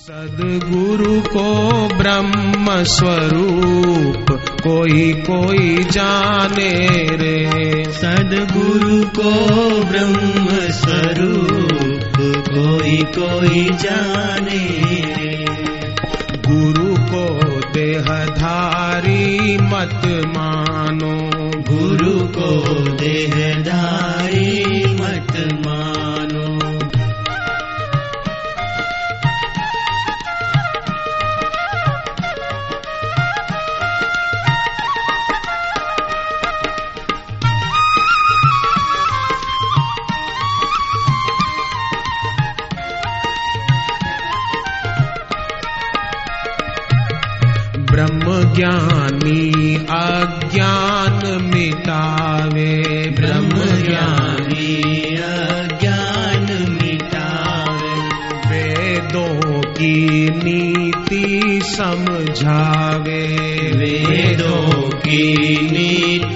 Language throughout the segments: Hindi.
सदगुरु को ब्रह्म स्वरूप कोई कोई जाने रे। सदगुरु को ब्रह्म स्वरूप कोई कोई जाने रे। गुरु को देहधारी मत मानो। गुरु को देहधारी ब्रह्म ज्ञानी अज्ञान मिटावे। ब्रह्म ज्ञानी अज्ञान मिटावे। वेदों की नीति समझावे। वेदों की नीति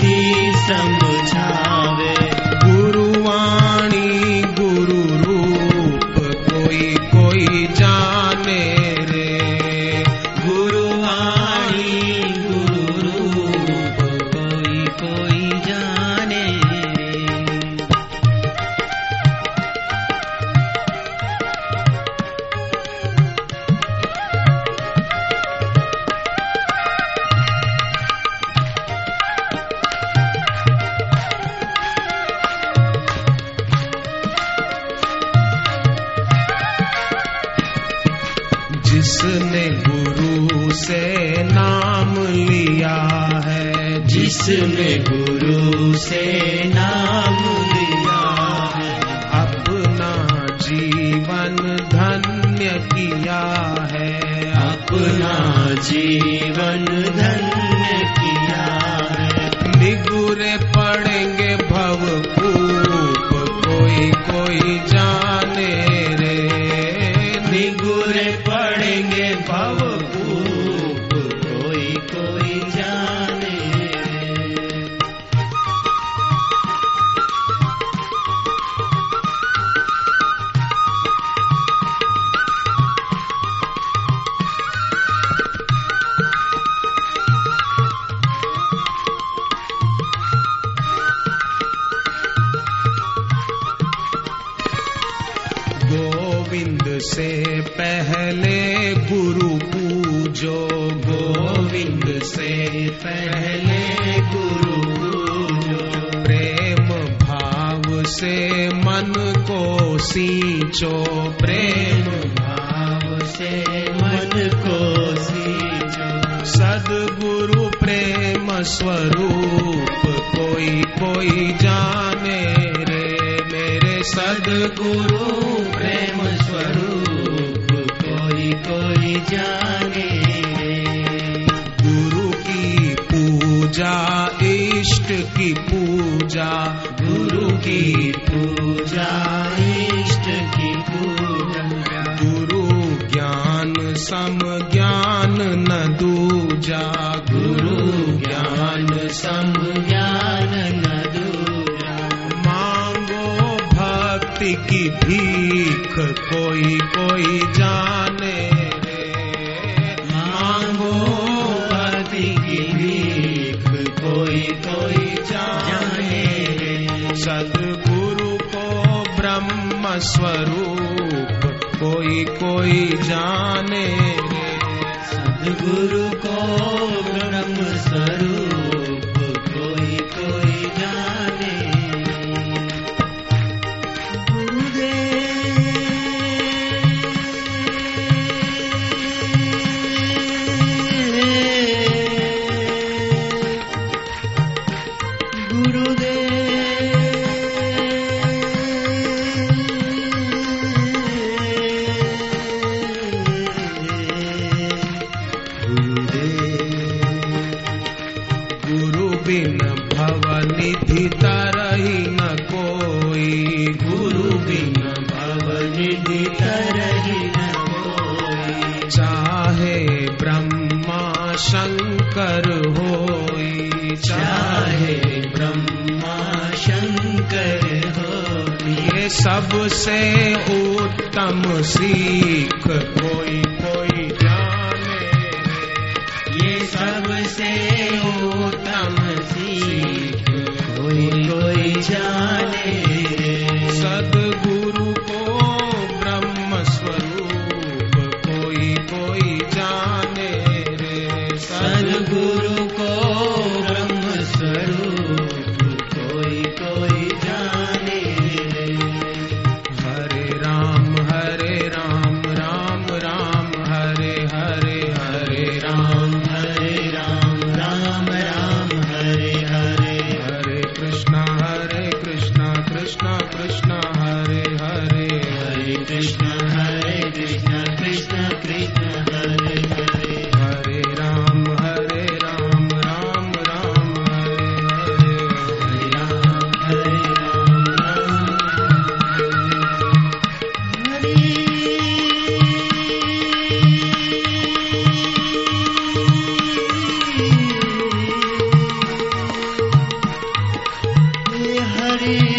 जिसने गुरु से नाम लिया अपना जीवन धन्य किया है। अपना जीवन धन्य किया है। निगुरे पूजो गोविंद से पहले गुरु पूजो, प्रेम भाव से मन को सींचो, प्रेम भाव से मन को सींचो। सदगुरु प्रेम स्वरूप, कोई कोई जाने रे, मेरे सदगुरु प्रेम स्वरूप, कोई कोई जाने पूजा इष्ट की पूजा गुरु की पूजा इष्ट की पूजा। गुरु ज्ञान सम ज्ञान न दूजा। गुरु ज्ञान सम ज्ञान न दूजा। मांगो भक्ति की भीख कोई कोई जाने स्वरूप कोई कोई जाने। रे सदगुरु को ब्रह्म स्वरूप कोई कोई जाने। गुरुदेव। गुरु बिन भवनिधि तरही न कोई। गुरु बिन भव निधि तरहि न कोई। चाहे ब्रह्मा शंकर होई। चाहे ब्रह्मा शंकर हो ये सबसे उत्तम सीख कोई।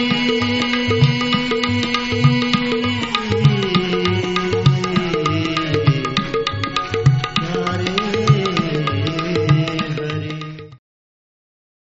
Thank you.